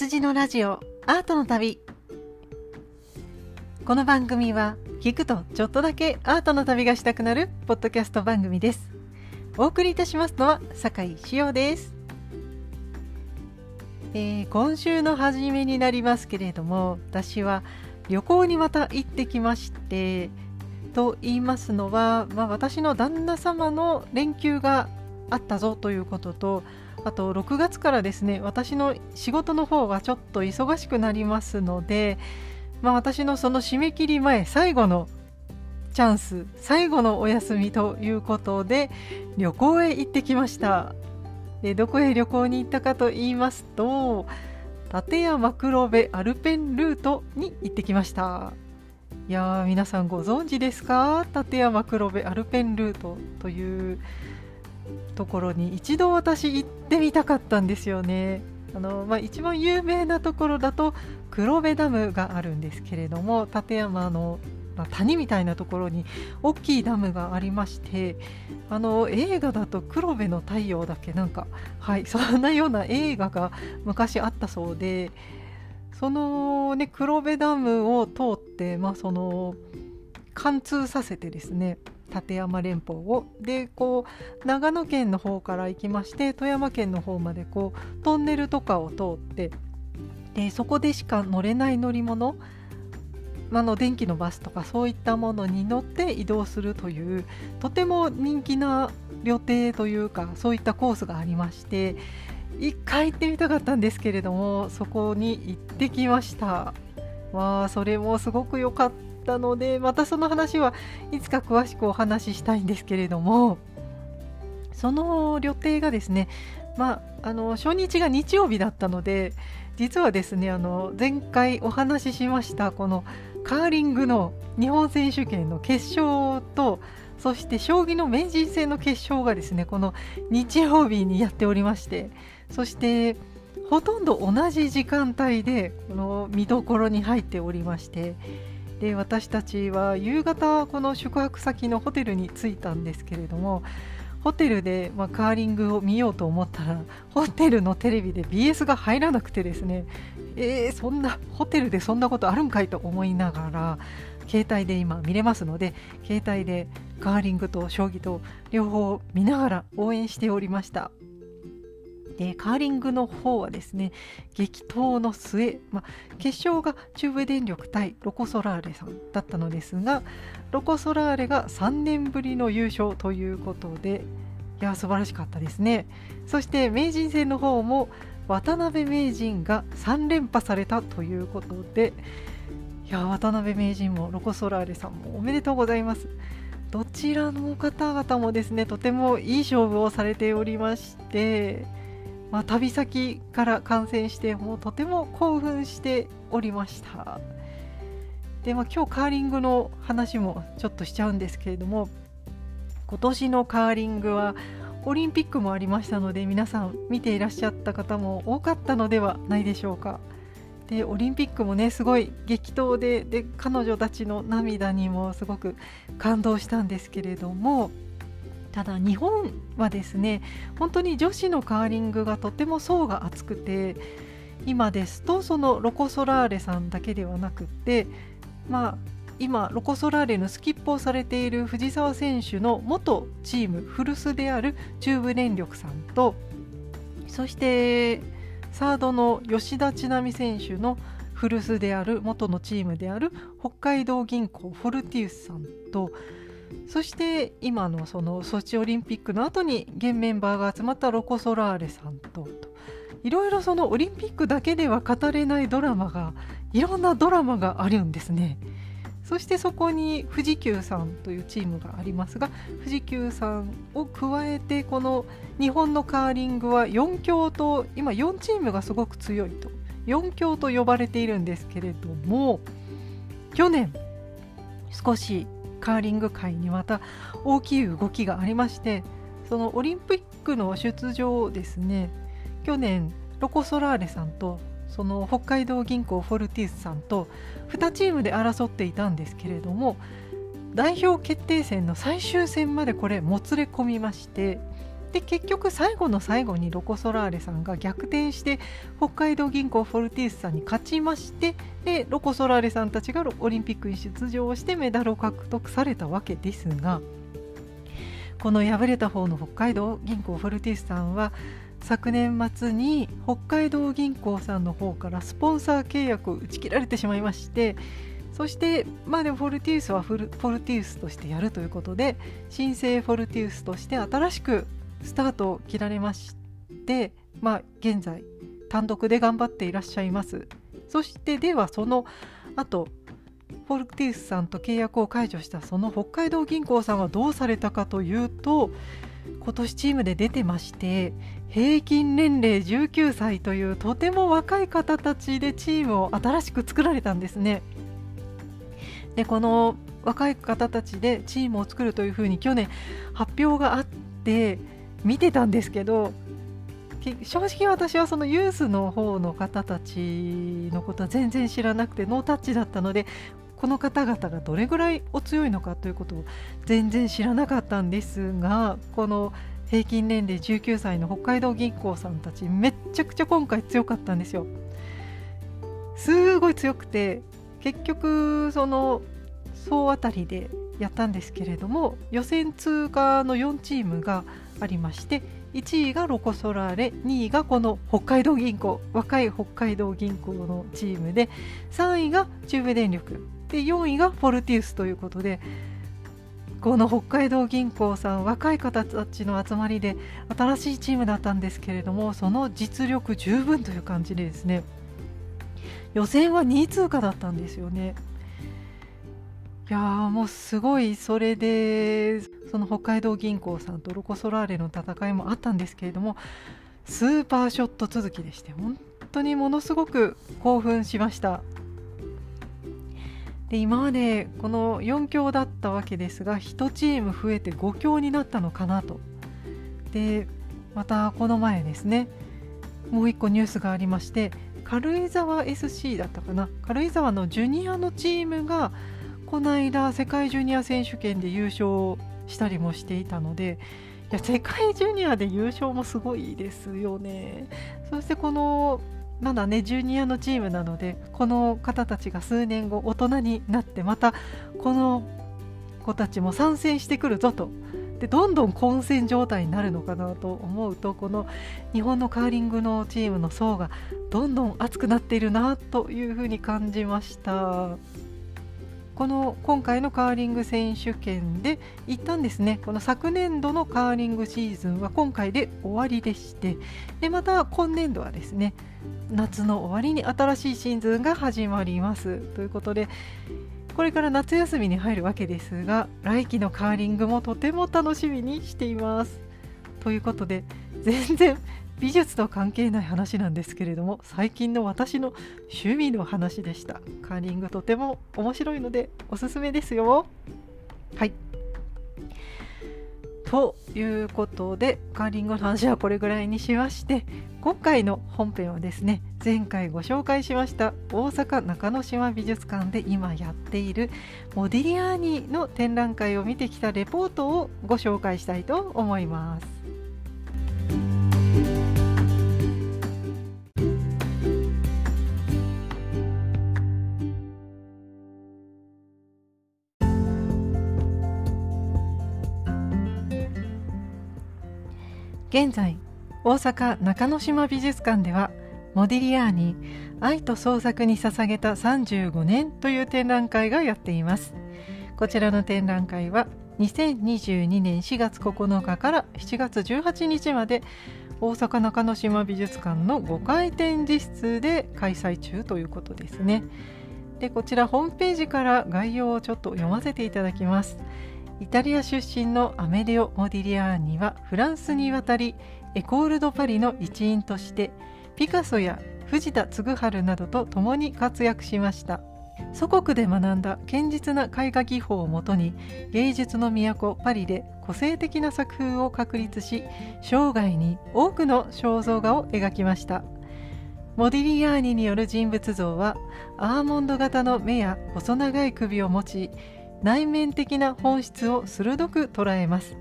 羊のラジオアートの旅。この番組は聞くとちょっとだけアートの旅がしたくなるポッドキャスト番組です。お送りいたしますのは酒井志陽です、えー、今週の初めになりますけれども私は旅行にまた行ってきましてと言いますのは、まあ、私の旦那様の連休があったぞということとあと6月からですね私の仕事の方がちょっと忙しくなりますので、まあ、私のその締め切り前最後のチャンス最後のお休みということで旅行へ行ってきました。でどこへ旅行に行ったかと言いますと立山黒部アルペンルートに行ってきました。いやー皆さんご存知ですか？立山黒部アルペンルートというところに一度私行ってみたかったんですよね。あのまあ、一番有名なところだと黒部ダムがあるんですけれども立山の、ま、谷みたいなところに大きいダムがありましてあの映画だと「黒部の太陽」だけなんかはいそんなような映画が昔あったそうでそのね黒部ダムを通って、まあ、その貫通させてですね立山連峰を。でこう長野県の方から行きまして富山県の方までこうトンネルとかを通ってでそこでしか乗れない乗り物あの電気のバスとかそういったものに乗って移動するというとても人気な旅程というかそういったコースがありまして一回行ってみたかったんですけれどもそこに行ってきました。わあそれもすごく良かった。ったのでまたその話はいつか詳しくお話ししたいんですけれどもその旅程がですねまあ、あの初日が日曜日だったので実はですねあの前回お話ししましたこのカーリングの日本選手権の決勝とそして将棋の名人戦の決勝がですねこの日曜日にやっておりましてそしてほとんど同じ時間帯でこの見どころに入っておりましてで私たちは夕方この宿泊先のホテルに着いたんですけれどもホテルで、まあ、カーリングを見ようと思ったらホテルのテレビで BS が入らなくてですねえー、そんなホテルでそんなことあるんかいと思いながら携帯で今見れますので携帯でカーリングと将棋と両方見ながら応援しておりました。でカーリングの方はですね激闘の末、ま決勝が中部電力対ロコ・ソラーレさんだったのですがロコ・ソラーレが3年ぶりの優勝ということでいや素晴らしかったですね。そして名人戦の方も渡辺名人が3連覇されたということでいや渡辺名人もロコ・ソラーレさんもおめでとうございます。どちらの方々もですねとてもいい勝負をされておりましてまあ、旅先から観戦してもうとても興奮しておりました。で、まあ、今日カーリングの話もちょっとしちゃうんですけれども今年のカーリングはオリンピックもありましたので皆さん見ていらっしゃった方も多かったのではないでしょうか。でオリンピックもねすごい激闘でで彼女たちの涙にもすごく感動したんですけれどもただ日本はですね本当に女子のカーリングがとても層が厚くて今ですとそのロコ・ソラーレさんだけではなくってまあ今ロコ・ソラーレのスキップをされている藤澤選手の元チーム古巣である中部電力さんとそしてサードの吉田知那美選手の古巣である元のチームである北海道銀行フォルティウスさんとそして今のそのソチオリンピックの後に現メンバーが集まったロコ・ソラーレさんといろいろそのオリンピックだけでは語れないドラマがいろんなドラマがあるんですね。そしてそこに富士急さんというチームがありますが富士急さんを加えてこの日本のカーリングは4強と今4チームがすごく強いと4強と呼ばれているんですけれども去年少しカーリング界にまた大きい動きがありましてそのオリンピックの出場をですね去年ロコ・ソラーレさんとその北海道銀行フォルティスさんと2チームで争っていたんですけれども代表決定戦の最終戦までこれもつれ込みましてで結局最後の最後にロコ・ソラーレさんが逆転して北海道銀行フォルティウスさんに勝ちましてでロコ・ソラーレさんたちがオリンピックに出場してメダルを獲得されたわけですがこの敗れた方の北海道銀行フォルティウスさんは昨年末に北海道銀行さんの方からスポンサー契約を打ち切られてしまいましてそしてまあでもフォルティウスはフルフォルティウスとしてやるということで新生フォルティウスとして新しくスタートを切られましてまあ現在単独で頑張っていらっしゃいますそしてではその後フォルティウスさんと契約を解除したその北海道銀行さんはどうされたかというと今年チームで出てまして平均年齢19歳というとても若い方たちでチームを新しく作られたんですね。でこの若い方たちでチームを作るというふうに去年発表があって見てたんですけど正直私はそのユースの方の方たちのことは全然知らなくてノータッチだったのでこの方々がどれぐらいお強いのかということを全然知らなかったんですがこの平均年齢19歳の北海道銀行さんたちめっちゃくちゃ今回強かったんですよ。すごい強くて結局その総当たりでやったんですけれども予選通過の4チームがありまして1位がロコ・ソラーレ2位がこの北海道銀行若い北海道銀行のチームで3位が中部電力で4位がフォルティウスということでこの北海道銀行さん若い方たちの集まりで新しいチームだったんですけれどもその実力十分という感じでですね予選は2位通過だったんですよね。いやもうすごいそれでその北海道銀行さんとロコ・ソラーレの戦いもあったんですけれどもスーパーショット続きでして本当にものすごく興奮しました。で今までこの4強だったわけですが1チーム増えて5強になったのかなと。でまたこの前ですねもう1個ニュースがありまして軽井沢 SC だったかな。軽井沢のジュニアのチームがこの間世界ジュニア選手権で優勝したりもしていたのでいや世界ジュニアで優勝もすごいですよねそしてこのまだねジュニアのチームなのでこの方たちが数年後大人になってまたこの子たちも参戦してくるぞとでどんどん混戦状態になるのかなと思うとこの日本のカーリングのチームの層がどんどん熱くなっているなというふうに感じました。この今回のカーリング選手権で一旦ですね。この昨年度のカーリングシーズンは今回で終わりでしてでまた今年度はですね夏の終わりに新しいシーズンが始まります。ということでこれから夏休みに入るわけですが来季のカーリングもとても楽しみにしています。ということで全然美術と関係ない話なんですけれども最近の私の趣味の話でした。カーリングとても面白いのでおすすめですよ。はい。ということでカーリングの話はこれぐらいにしまして今回の本編はですね前回ご紹介しました大阪中之島美術館で今やっているモディリアーニの展覧会を見てきたレポートをご紹介したいと思います。現在大阪中之島美術館ではモディリアーニ愛と創作に捧げた35年という展覧会がやっています。こちらの展覧会は2022年4月9日から7月18日まで大阪中之島美術館の5回展示室で開催中ということですね。でこちらホームページから概要をちょっと読ませていただきます。イタリア出身のアメデオ・モディリアーニはフランスに渡りエコール・ド・パリの一員としてピカソや藤田嗣治などと共に活躍しました。祖国で学んだ堅実な絵画技法をもとに芸術の都パリで個性的な作風を確立し生涯に多くの肖像画を描きました。モディリアーニによる人物像はアーモンド型の目や細長い首を持ち内面的な本質を鋭く捉えます。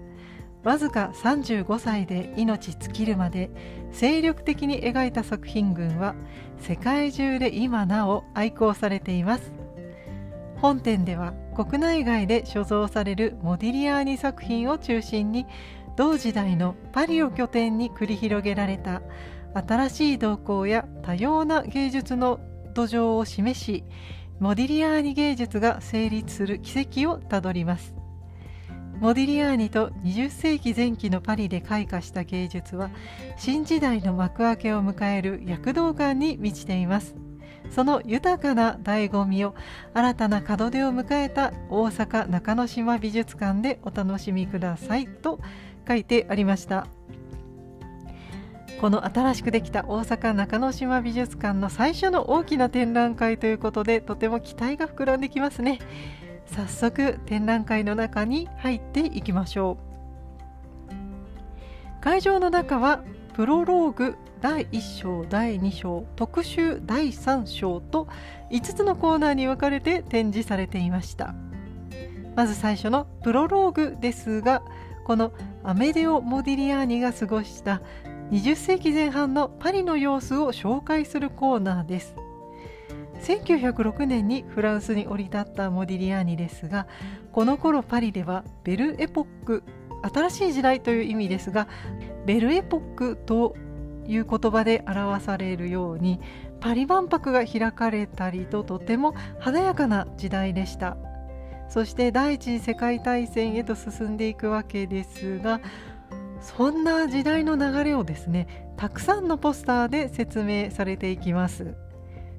わずか35歳で命尽きるまで精力的に描いた作品群は世界中で今なお愛好されています。本展では国内外で所蔵されるモディリアーニ作品を中心に同時代のパリを拠点に繰り広げられた新しい動向や多様な芸術の土壌を示しモディリアーニ芸術が成立する奇跡をたどります。モディリアーニと20世紀前期のパリで開花した芸術は新時代の幕開けを迎える躍動感に満ちています。その豊かな醍醐味を新たな門出を迎えた大阪中之島美術館でお楽しみくださいと書いてありました。この新しくできた大阪中之島美術館の最初の大きな展覧会ということでとても期待が膨らんできますね。早速展覧会の中に入っていきましょう。会場の中はプロローグ第1章第2章特集第3章と5つのコーナーに分かれて展示されていました。まず最初のプロローグですがこのアメデオ・モディリアーニが過ごした20世紀前半のパリの様子を紹介するコーナーです。1906年にフランスに降り立ったモディリアーニですがこの頃パリではベルエポック新しい時代という意味ですがベルエポックという言葉で表されるようにパリ万博が開かれたりととても華やかな時代でした。そして第一次世界大戦へと進んでいくわけですがそんな時代の流れをですねたくさんのポスターで説明されていきます。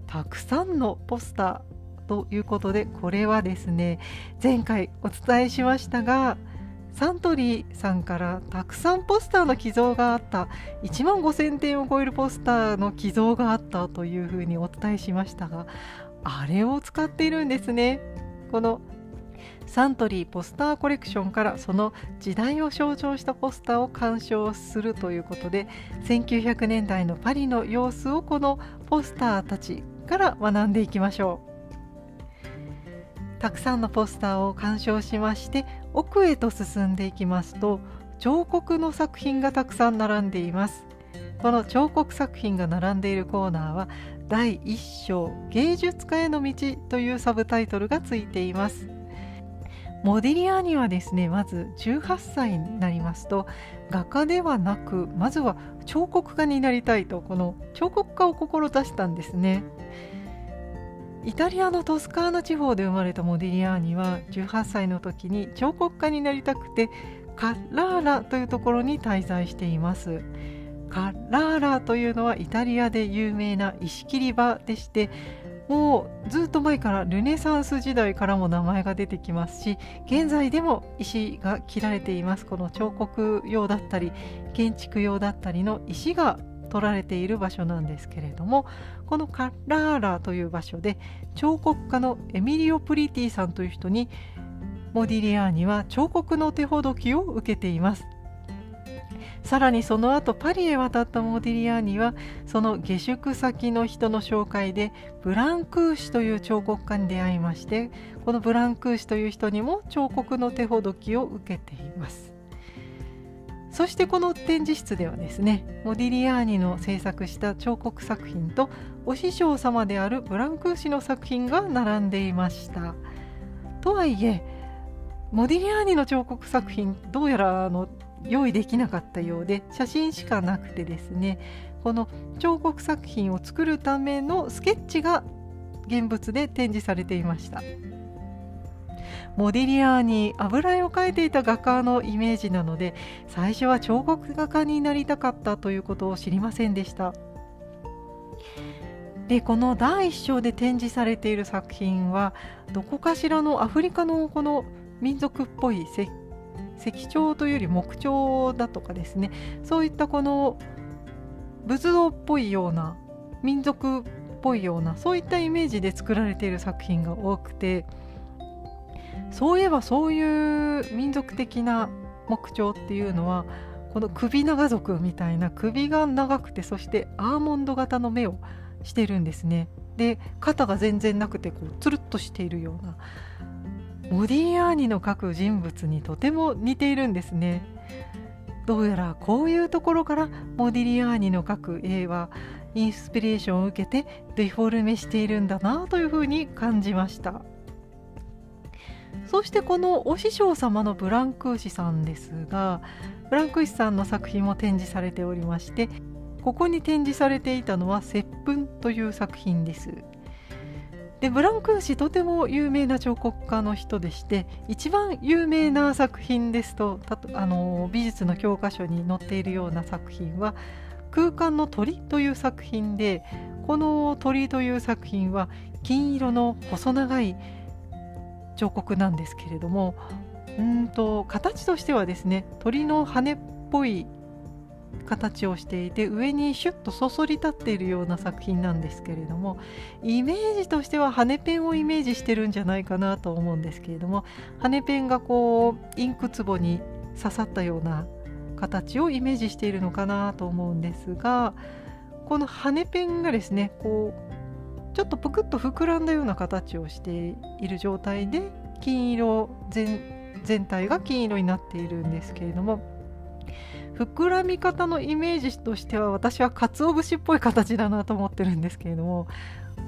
たくさんのポスターということでこれはですね前回お伝えしましたがサントリーさんからたくさんポスターの寄贈があった1万5000点を超えるポスターの寄贈があったというふうにお伝えしましたがあれを使っているんですねこのサントリーポスターコレクションからその時代を象徴したポスターを鑑賞するということで1900年代のパリの様子をこのポスターたちから学んでいきましょう。たくさんのポスターを鑑賞しまして奥へと進んでいきますと彫刻の作品がたくさん並んでいます。この彫刻作品が並んでいるコーナーは第1章芸術家への道というサブタイトルがついています。モディリアーニはですねまず18歳になりますと画家ではなくまずは彫刻家になりたいとこの彫刻家を志したんですね。イタリアのトスカーナ地方で生まれたモディリアーニは18歳の時に彫刻家になりたくてカッラーラというところに滞在しています。カッラーラというのはイタリアで有名な石切り場でしてもうずっと前からルネサンス時代からも名前が出てきますし現在でも石が切られています。この彫刻用だったり建築用だったりの石が取られている場所なんですけれどもこのカラーラという場所で彫刻家のエミリオ・プリティさんという人にモディリアーニは彫刻の手ほどきを受けています。さらにその後パリへ渡ったモディリアーニはその下宿先の人の紹介でブランクーシという彫刻家に出会いましてこのブランクーシという人にも彫刻の手ほどきを受けています。そしてこの展示室ではですねモディリアーニの制作した彫刻作品とお師匠様であるブランクーシの作品が並んでいました。とはいえモディリアーニの彫刻作品どうやらあの用意できなかったようで写真しかなくてですねこの彫刻作品を作るためのスケッチが現物で展示されていました。モディリアーに油絵を描いていた画家のイメージなので最初は彫刻画家になりたかったということを知りませんでした。でこの第1章で展示されている作品はどこかしらのアフリカのこの民族っぽい石石彫というより木彫だとかですねそういったこの仏像っぽいような民族っぽいようなそういったイメージで作られている作品が多くてそういえばそういう民族的な木彫っていうのはこの首長族みたいな首が長くてそしてアーモンド型の目をしてるんですね。で肩が全然なくてこうつるっとしているようなモディアーニの描く人物にとても似ているんですね。どうやらこういうところからモディリアーニの描く絵はインスピレーションを受けてデフォルメしているんだなというふうに感じましたそしてこのお師匠様のブランクーシさんですがブランクーシさんの作品も展示されておりましてここに展示されていたのは「接吻」という作品ですでブランクーシとても有名な彫刻家の人でして一番有名な作品ですとあの美術の教科書に載っているような作品は「空間の鳥」という作品でこの鳥という作品は金色の細長い彫刻なんですけれどもうんと形としてはですね鳥の羽っぽい形をしていて上にシュッとそそり立っているような作品なんですけれどもイメージとしては羽ペンをイメージしてるんじゃないかなと思うんですけれども羽ペンがこうインク壺に刺さったような形をイメージしているのかなと思うんですがこの羽ペンがですねこうちょっとぷくっと膨らんだような形をしている状態で金色全全体が金色になっているんですけれども膨らみ方のイメージとしては私は鰹節っぽい形だなと思ってるんですけれども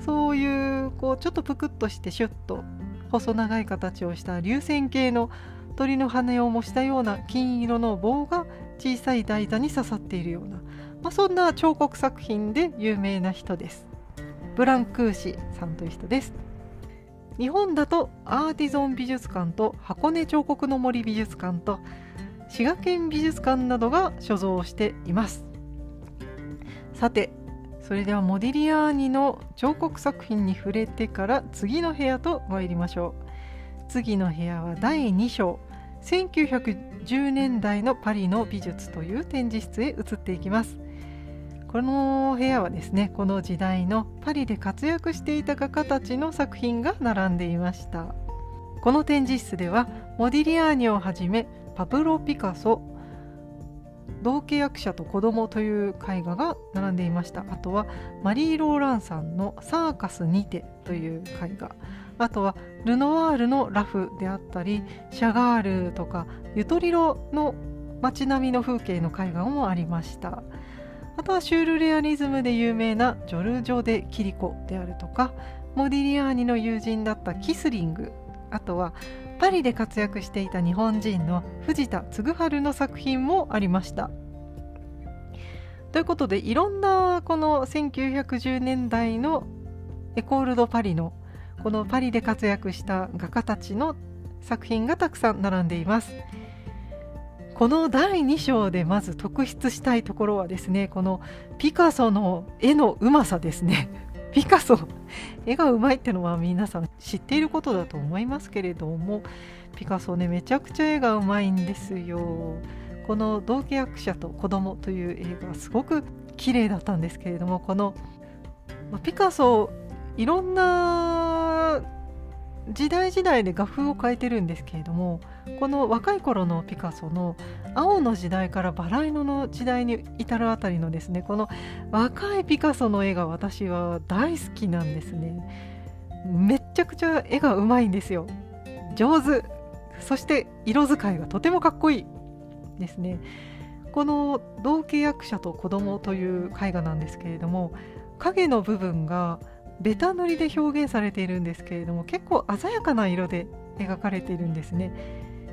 そういうこうちょっとぷくっとしてシュッと細長い形をした流線形の鳥の羽を模したような金色の棒が小さい台座に刺さっているような、まあ、そんな彫刻作品で有名な人です。ブランクーシさんという人です。日本だとアーティゾン美術館と箱根彫刻の森美術館と滋賀県美術館などが所蔵しています。さてそれではモディリアーニの彫刻作品に触れてから次の部屋と参りましょう。次の部屋は第2章。1910年代のパリの美術という展示室へ移っていきます。この部屋はですねこの時代のパリで活躍していた画家たちの作品が並んでいました。この展示室ではモディリアーニをはじめパブロ・ピカソ同契約者と子供という絵画が並んでいました。あとはマリー・ローランさんのサーカスにてという絵画。あとはルノワールのラフであったりシャガールとかゆとりろの街並みの風景の絵画もありました。あとはシュールレアリズムで有名なジョルジョ・デ・キリコであるとかモディリアーニの友人だったキスリング。あとはパリで活躍していた日本人の藤田嗣治の作品もありました。ということでいろんなこの1910年代のエコール・ド・パリのこのパリで活躍した画家たちの作品がたくさん並んでいます。この第2章でまず特筆したいところはですねこのピカソの絵のうまさですねピカソ絵がうまいってのは皆さん知っていることだと思いますけれどもピカソねめちゃくちゃ絵がうまいんですよ。この同契約者と子供という映画すごく綺麗だったんですけれどもこのピカソいろんな時代時代で画風を変えてるんですけれどもこの若い頃のピカソの青の時代からバラ色の時代に至るあたりのですねこの若いピカソの絵が私は大好きなんですね。めっちゃくちゃ絵がうまいんですよ。上手。そして色使いがとてもかっこいいですね。この同契約者と子供という絵画なんですけれども影の部分がベタ塗りで表現されているんですけれども結構鮮やかな色で描かれているんですね。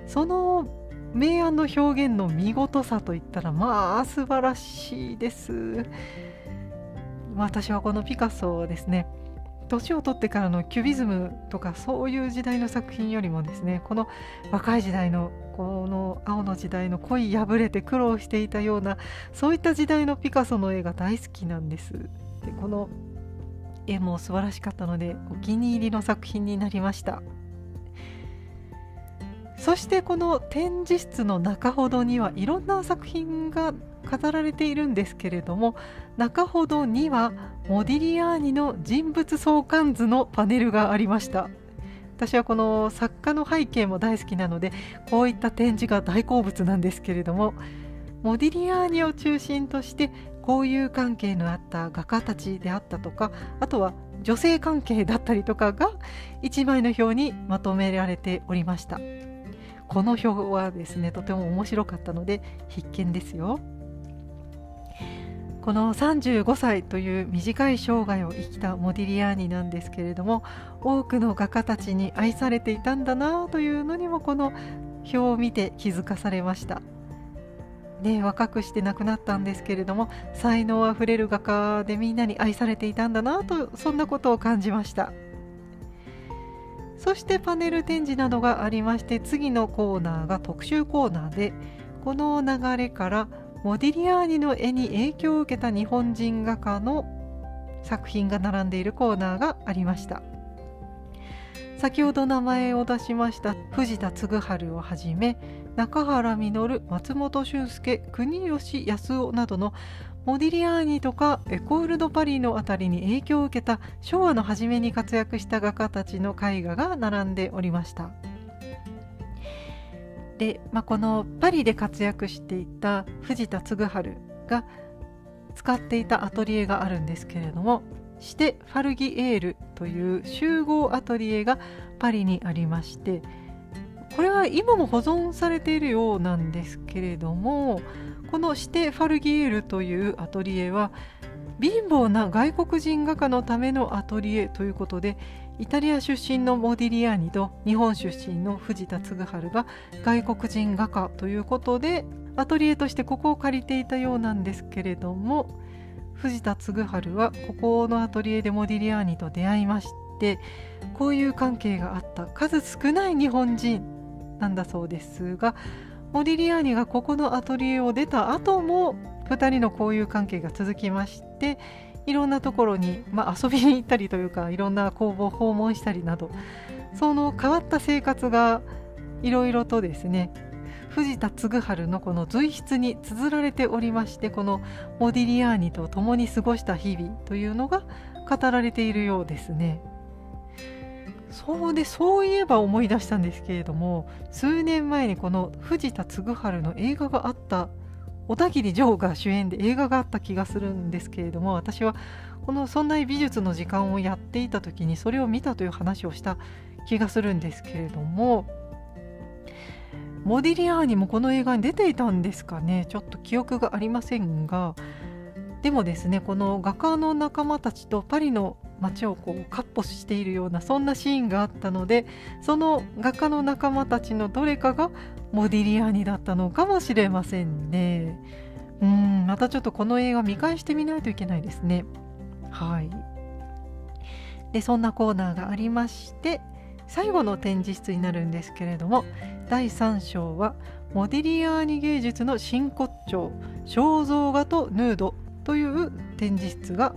その明暗の表現の見事さといったらまあ素晴らしいです。私はこのピカソはですね。年を取ってからのキュビズムとかそういう時代の作品よりもですねこの若い時代のこの青の時代の恋破れて苦労していたようなそういった時代のピカソの絵が大好きなんです。でこの絵も素晴らしかったのでお気に入りの作品になりました。そしてこの展示室の中ほどにはいろんな作品が飾られているんですけれども中ほどにはモディリアーニの人物相関図のパネルがありました。私はこの作家の背景も大好きなのでこういった展示が大好物なんですけれどもモディリアーニを中心として交友関係のあった画家たちであったとかあとは女性関係だったりとかが1枚の表にまとめられておりました。この表はですねとても面白かったので必見ですよ。この35歳という短い生涯を生きたモディリアーニなんですけれども多くの画家たちに愛されていたんだなというのにもこの表を見て気づかされました。ね、若くして亡くなったんですけれども才能あふれる画家でみんなに愛されていたんだなとそんなことを感じましたそしてパネル展示などがありまして次のコーナーが特集コーナーでこの流れからモディリアーニの絵に影響を受けた日本人画家の作品が並んでいるコーナーがありました。先ほど名前を出しました藤田嗣治をはじめ中原実松本修介国吉康夫などのモディリアーニとかエコール・ド・パリの辺りに影響を受けた昭和の初めに活躍した画家たちの絵画が並んでおりました。で、まあ、このパリで活躍していた藤田嗣治が使っていたアトリエがあるんですけれどもシテ・ファルギエールという集合アトリエがパリにありましてこれは今も保存されているようなんですけれどもこのシテ・ファルギエールというアトリエは貧乏な外国人画家のためのアトリエということでイタリア出身のモディリアーニと日本出身の藤田嗣治が外国人画家ということでアトリエとしてここを借りていたようなんですけれども藤田嗣治はここのアトリエでモディリアーニと出会いましてこういう関係があった数少ない日本人なんだそうですがモディリアーニがここのアトリエを出た後も2人の交友関係が続きましていろんなところに、まあ、遊びに行ったりというかいろんな工房を訪問したりなどその変わった生活がいろいろとですね藤田嗣治のこの随筆に綴られておりましてこのモディリアーニと共に過ごした日々というのが語られているようですね。そうでそういえば思い出したんですけれども数年前にこの藤田嗣治の映画があった小田切城が主演で映画があった気がするんですけれども私はこの「そんな美術の時間」をやっていた時にそれを見たという話をした気がするんですけれどもモディリアーニもこの映画に出ていたんですかね？ちょっと記憶がありませんがでもですねこの画家の仲間たちとパリの街をこうかっ歩しているようなそんなシーンがあったのでその画家の仲間たちのどれかがモディリアーニだったのかもしれませんね。うんまたちょっとこの映画見返してみないといけないですね。はいでそんなコーナーがありまして最後の展示室になるんですけれども第3章はモディリアーニ芸術の真骨頂肖像画とヌードという展示室が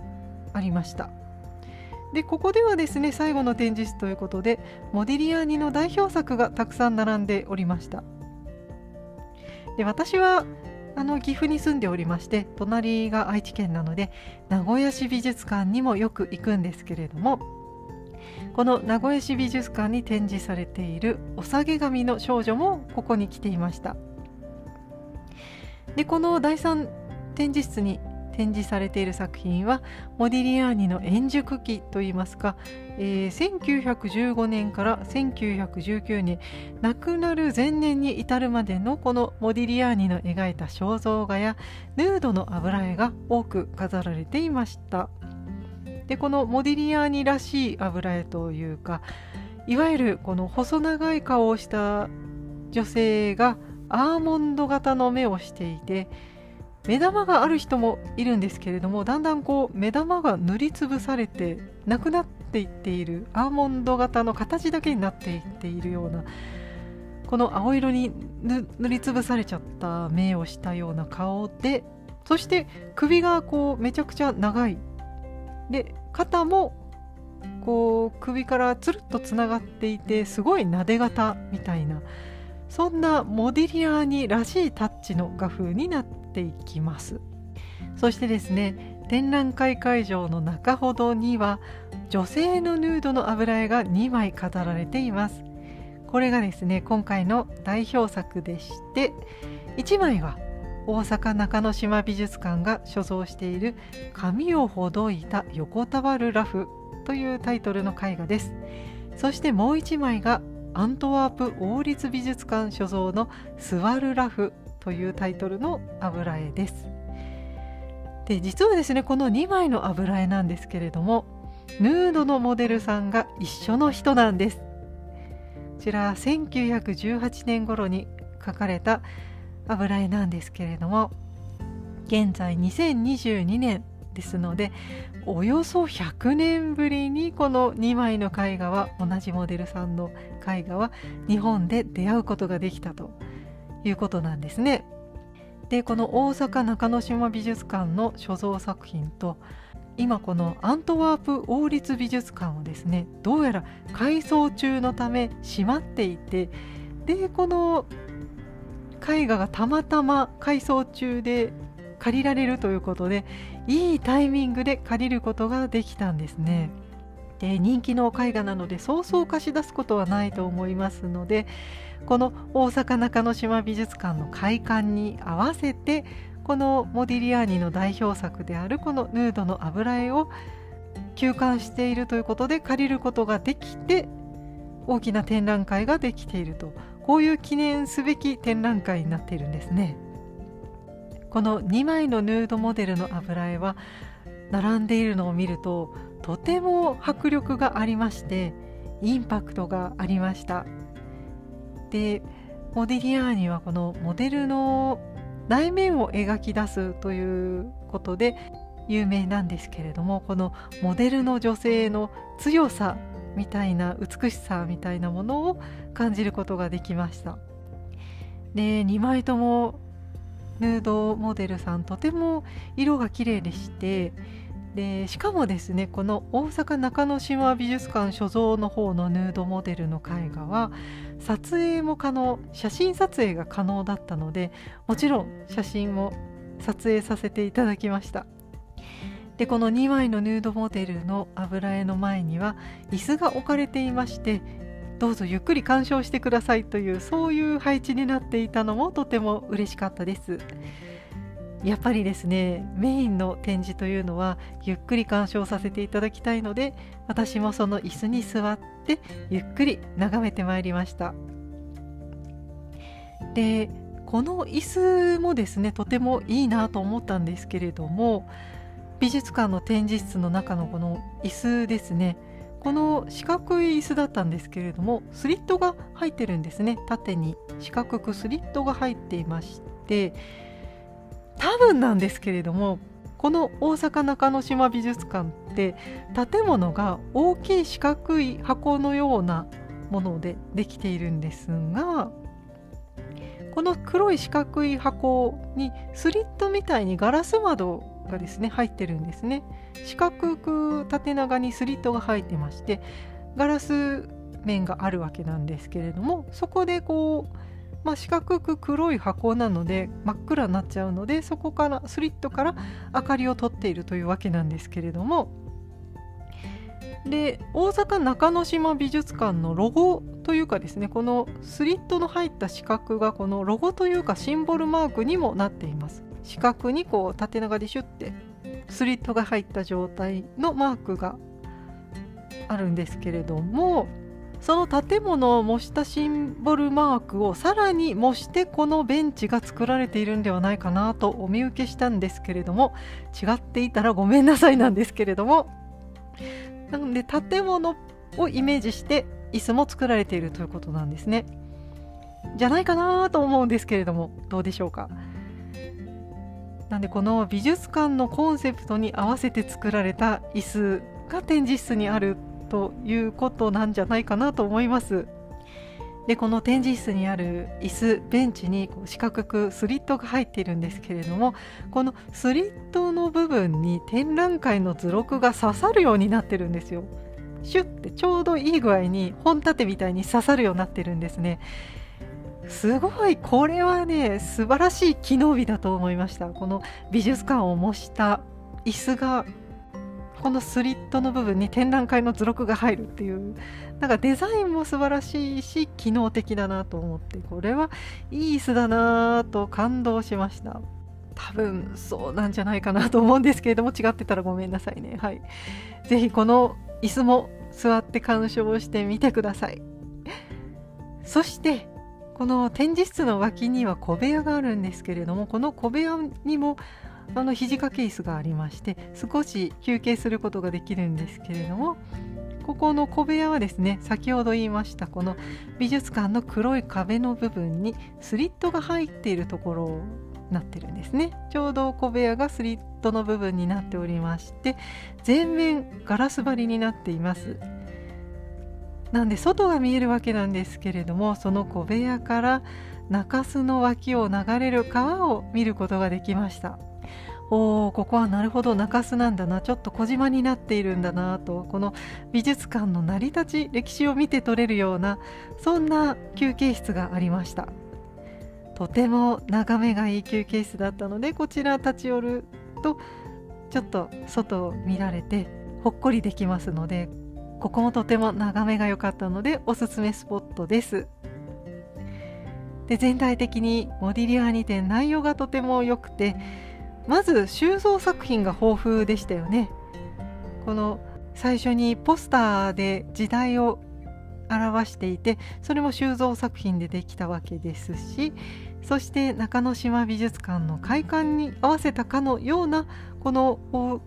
ありました。でここではですね最後の展示室ということでモディリアーニの代表作がたくさん並んでおりました。で私はあの岐阜に住んでおりまして隣が愛知県なので名古屋市美術館にもよく行くんですけれどもこの名古屋市美術館に展示されているお下げ髪の少女もここに来ていました。でこの第3展示室に展示されている作品はモディリアーニの円熟期といいますか、えー、1915年から1919年亡くなる前年に至るまでのこのモディリアーニの描いた肖像画やヌードの油絵が多く飾られていました。でこのモディリアーニらしい油絵というかいわゆるこの細長い顔をした女性がアーモンド型の目をしていて目玉がある人もいるんですけれどもだんだんこう目玉が塗りつぶされてなくなっていっているアーモンド型の形だけになっていっているようなこの青色に塗りつぶされちゃった目をしたような顔でそして首がこうめちゃくちゃ長い。で肩もこう首からつるっとつながっていてすごいなで型みたいなそんなモディリアーニらしいタッチの画風になってっていきます。そしてですね展覧会会場の中ほどには女性のヌードの油絵が2枚飾られています。これがですね今回の代表作でして1枚は大阪中之島美術館が所蔵している「髪をほどいた横たわるラフ」というタイトルの絵画です。そしてもう1枚がアントワープ王立美術館所蔵のスワルラフというタイトルの油絵です。で実はですねこの2枚の油絵なんですけれどもヌードのモデルさんが一緒の人なんです。こちら1918年頃に描かれた油絵なんですけれども現在2022年ですのでおよそ100年ぶりにこの2枚の絵画は同じモデルさんの絵画は日本で出会うことができたということなんですね。でこの大阪中之島美術館の所蔵作品と今このアントワープ王立美術館をですねどうやら改装中のため閉まっていてでこの絵画がたまたま改装中で借りられるということでいいタイミングで借りることができたんですね。で人気の絵画なのでそうそう貸し出すことはないと思いますのでこの大阪中之島美術館の開館に合わせてこのモディリアーニの代表作であるこのヌードの油絵を休館しているということで借りることができて大きな展覧会ができているとこういう記念すべき展覧会になっているんですね。この2枚のヌードモデルの油絵は並んでいるのを見るととても迫力がありましてインパクトがありましたでモディリアーニはこのモデルの内面を描き出すということで有名なんですけれどもこのモデルの女性の強さみたいな美しさみたいなものを感じることができました。で2枚ともヌードモデルさんとても色が綺麗でしてでしかもですねこの大阪中之島美術館所蔵の方のヌードモデルの絵画は撮影も可能写真撮影が可能だったのでもちろん写真も撮影させていただきましたでこの2枚のヌードモデルの油絵の前には椅子が置かれていましてどうぞゆっくり鑑賞してくださいというそういう配置になっていたのもとても嬉しかったです。やっぱりですねメインの展示というのはゆっくり鑑賞させていただきたいので私もその椅子に座ってゆっくり眺めてまいりました。でこの椅子もですねとてもいいなと思ったんですけれども美術館の展示室の中のこの椅子ですねこの四角い椅子だったんですけれどもスリットが入ってるんですね。縦に四角くスリットが入っていまして多分なんですけれどもこの大阪中之島美術館って建物が大きい四角い箱のようなものでできているんですがこの黒い四角い箱にスリットみたいにガラス窓がですね入ってるんですね。四角く縦長にスリットが入ってましてガラス面があるわけなんですけれどもそこでこうまあ、四角く黒い箱なので真っ暗になっちゃうのでそこからスリットから明かりを取っているというわけなんですけれども。で大阪中之島美術館のロゴというかですねこのスリットの入った四角がこのロゴというかシンボルマークにもなっています。四角にこう縦長でシュッてスリットが入った状態のマークがあるんですけれども。その建物を模したシンボルマークをさらに模してこのベンチが作られているんではないかなとお見受けしたんですけれども違っていたらごめんなさいなんですけれども。なので建物をイメージして椅子も作られているということなんですね。じゃないかなと思うんですけれどもどうでしょうか。なんでこの美術館のコンセプトに合わせて作られた椅子が展示室にあるということなんじゃないかなと思います。でこの展示室にある椅子ベンチにこう四角くスリットが入っているんですけれどもこのスリットの部分に展覧会の図録が刺さるようになってるんですよ。シュッてちょうどいい具合に本立てみたいに刺さるようになってるんですね。すごいこれはね素晴らしい機能美だと思いましたこの美術館を模した椅子がこのスリットの部分に展覧会の図録が入るっていうなんかデザインも素晴らしいし機能的だなと思ってこれはいい椅子だなと感動しました。多分そうなんじゃないかなと思うんですけれども違ってたらごめんなさいね。はい。是非この椅子も座って鑑賞してみてください。そしてこの展示室の脇には小部屋があるんですけれどもこの小部屋にもあの肘掛け椅子がありまして少し休憩することができるんですけれどもここの小部屋はですね先ほど言いましたこの美術館の黒い壁の部分にスリットが入っているところになってるんですね。ちょうど小部屋がスリットの部分になっておりまして全面ガラス張りになっています。なんで外が見えるわけなんですけれどもその小部屋から中州の脇を流れる川を見ることができました。おーここはなるほど中州なんだなちょっと小島になっているんだなとこの美術館の成り立ち歴史を見て取れるようなそんな休憩室がありました。とても眺めがいい休憩室だったのでこちら立ち寄るとちょっと外を見られてほっこりできますのでここもとても眺めが良かったのでおすすめスポットです。で全体的にモディリアーニ展内容がとても良くてまず収蔵作品が豊富でしたよね。この最初にポスターで時代を表していてそれも収蔵作品でできたわけですしそして中之島美術館の開館に合わせたかのようなこの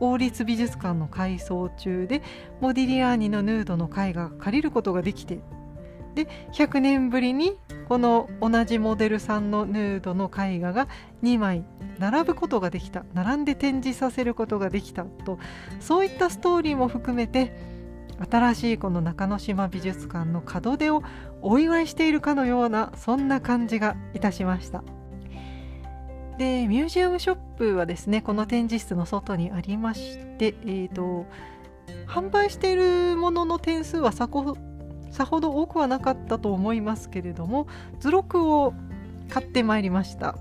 王立美術館の改装中でモディリアーニのヌードの絵画が借りることができてで100年ぶりにこの同じモデルさんのヌードの絵画が2枚並ぶことができた並んで展示させることができたとそういったストーリーも含めて新しいこの中之島美術館の門出をお祝いしているかのようなそんな感じがいたしました。でミュージアムショップはですねこの展示室の外にありまして、えーと、販売しているものの点数はさこさほど多くはなかったと思いますけれども図録を買ってまいりました。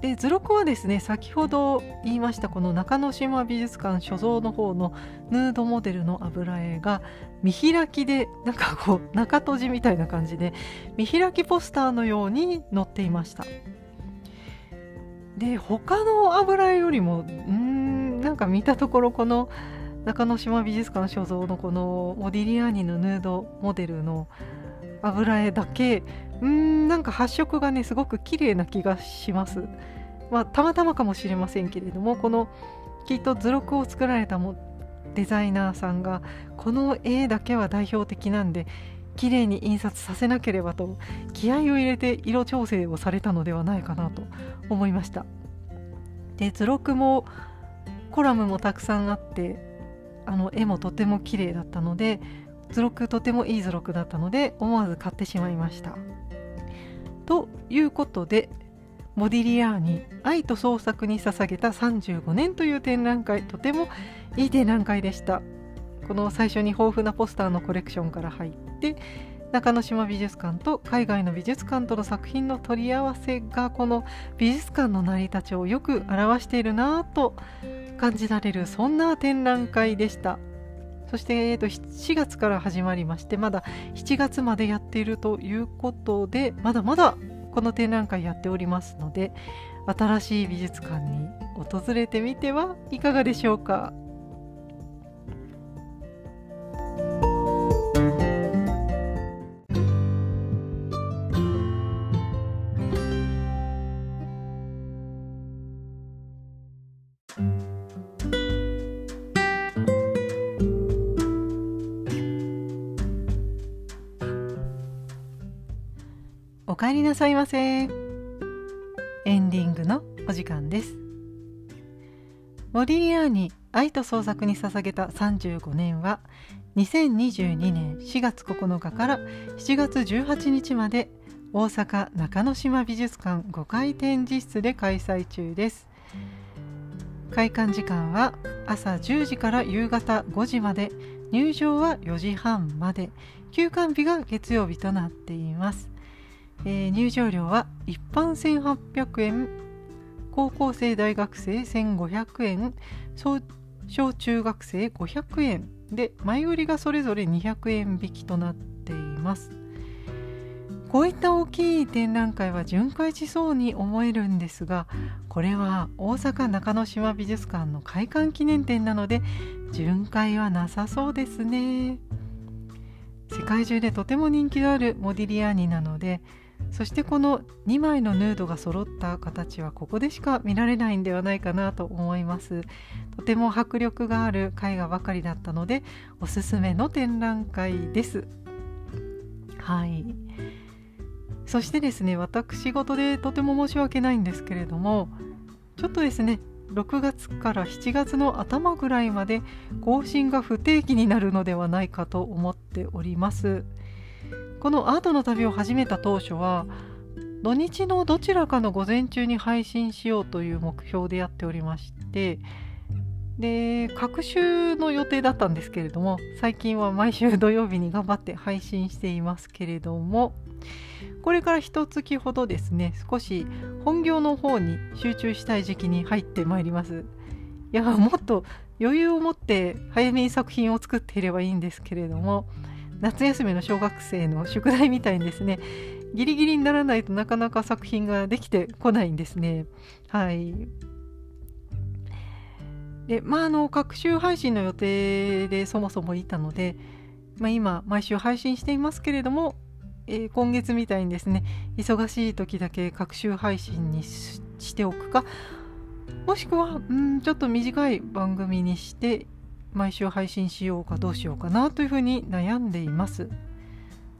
で図録はですね先ほど言いましたこの中之島美術館所蔵の方のヌードモデルの油絵が見開きでなんかこう中閉じみたいな感じで見開きポスターのように載っていました。で他の油絵よりもうんなんか見たところこの中之島美術館所蔵のこのモディリアーニのヌードモデルの油絵だけうんなんか発色がねすごく綺麗な気がします。まあ、たまたまかもしれませんけれどもこのきっと図録を作られたもデザイナーさんがこの絵だけは代表的なんで綺麗に印刷させなければと気合を入れて色調整をされたのではないかなと思いましたで図録もコラムもたくさんあってあの絵もとても綺麗だったので図録とてもいい図録だったので思わず買ってしまいました。ということでモディリアーニ愛と創作に捧げた35年という展覧会とてもいい展覧会でした。この最初に豊富なポスターのコレクションから入って中之島美術館と海外の美術館との作品の取り合わせがこの美術館の成り立ちをよく表しているなぁと感じられるそんな展覧会でしたそして、えー、と4月から始まりましてまだ7月までやっているということでまだまだこの展覧会やっておりますので新しい美術館に訪れてみてはいかがでしょうか。お帰りなさいませ。エンディングのお時間です。モディリアーニ愛と創作に捧げた35年は2022年4月9日から7月18日まで大阪中之島美術館5階展示室で開催中です。開館時間は朝10時から夕方5時まで入場は4時半まで休館日が月曜日となっています。えー、入場料は一般1800円高校生大学生1500円小中学生500円で前売りがそれぞれ200円引きとなっています。こういった大きい展覧会は巡回しそうに思えるんですがこれは大阪中之島美術館の開館記念展なので巡回はなさそうですね。世界中でとても人気のあるモディリアーニなのでそしてこの2枚のヌードが揃った形はここでしか見られないんではないかなと思います。とても迫力がある絵画ばかりだったのでおすすめの展覧会です。はい。そしてですね私事でとても申し訳ないんですけれどもちょっとですね6月から7月の頭ぐらいまで更新が不定期になるのではないかと思っております。このアートの旅を始めた当初は土日のどちらかの午前中に配信しようという目標でやっておりましてで各週の予定だったんですけれども最近は毎週土曜日に頑張って配信していますけれどもこれから一月ほどですね少し本業の方に集中したい時期に入ってまいります。いやもっと余裕を持って早めに作品を作っていればいいんですけれども夏休みの小学生の宿題みたいにですねギリギリにならないとなかなか作品ができてこないんですね。はい。でまああの各週配信の予定でそもそもいたので、まあ、今毎週配信していますけれども、えー、今月みたいにですね忙しい時だけ各週配信にしておくかもしくはうんちょっと短い番組にして毎週配信しようかどうしようかなというふうに悩んでいます。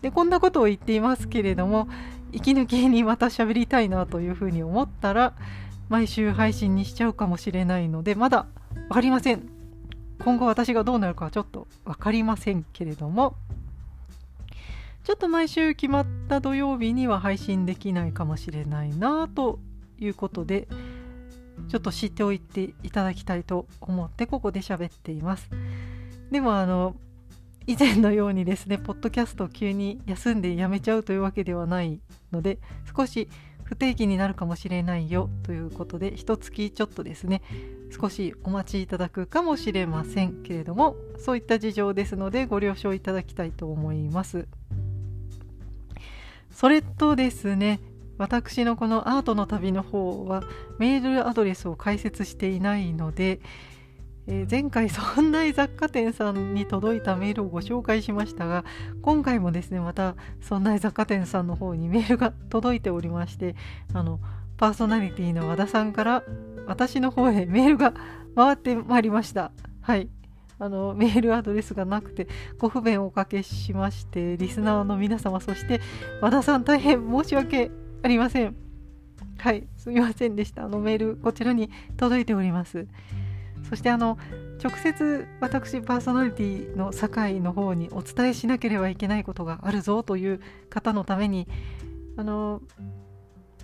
でこんなことを言っていますけれども息抜きにまた喋りたいなというふうに思ったら毎週配信にしちゃうかもしれないのでまだ分かりません今後私がどうなるかはちょっと分かりませんけれどもちょっと毎週決まった土曜日には配信できないかもしれないなということでちょっと知っておいていただきたいと思ってここで喋っています。でもあの以前のようにですねポッドキャストを急に休んでやめちゃうというわけではないので少し不定期になるかもしれないよということで一月ちょっとですね少しお待ちいただくかもしれませんけれどもそういった事情ですのでご了承いただきたいと思いますそれとですね私のこのアートの旅の方はメールアドレスを開設していないので、えー、前回そんな雑貨店さんに届いたメールをご紹介しましたが今回もですねまたそんな雑貨店さんの方にメールが届いておりましてあのパーソナリティの和田さんから私の方へメールが回ってまいりました。はい。あのメールアドレスがなくてご不便をおかけしましてリスナーの皆様そして和田さん大変申し訳ありません。はい、すみませんでした。あのメール、こちらに届いております。そしてあの直接私パーソナリティの酒井の方にお伝えしなければいけないことがあるぞという方のためにあの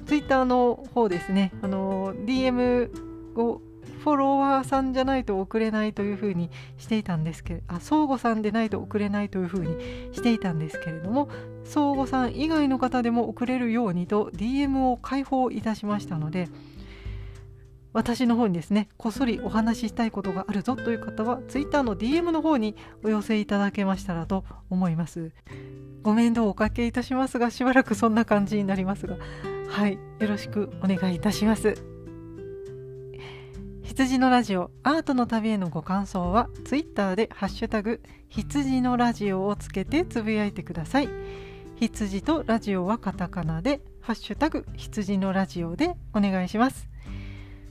ツイッターの方ですねあの DM をフォロワーさんじゃないと送れないというふうにしていたんですけれどあ相互さんでないと送れないというふうにしていたんですけれども相互さん以外の方でも送れるようにと DM を開放いたしましたので私の方にですねこっそりお話ししたいことがあるぞという方は Twitter の DM の方にお寄せいただけましたらと思います。ご面倒をおかけいたしますがしばらくそんな感じになりますがはいよろしくお願いいたします。羊のラジオアートの旅へのご感想は Twitter でハッシュタグ羊のラジオをつけてつぶやいてください。羊とラジオはカタカナでハッシュタグ羊のラジオでお願いします。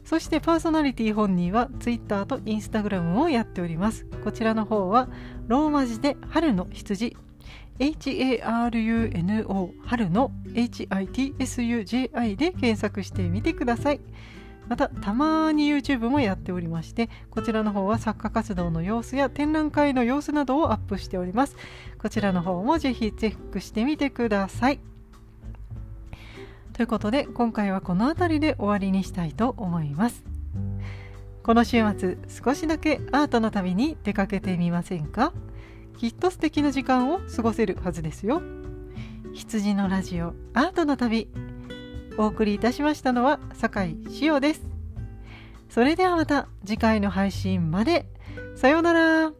そしてパーソナリティ本人は Twitter と Instagram をやっております。こちらの方はローマ字で春の羊 HARUNO 春の HITSUJI で検索してみてください。またたまに YouTube もやっておりましてこちらの方は作家活動の様子や展覧会の様子などをアップしております。こちらの方もぜひチェックしてみてください。ということで今回はこの辺りで終わりにしたいと思います。この週末少しだけアートの旅に出かけてみませんか？きっと素敵な時間を過ごせるはずですよ。羊のラジオアートの旅。お送りいたしましたのは酒井塩です。それではまた次回の配信まで。さようなら。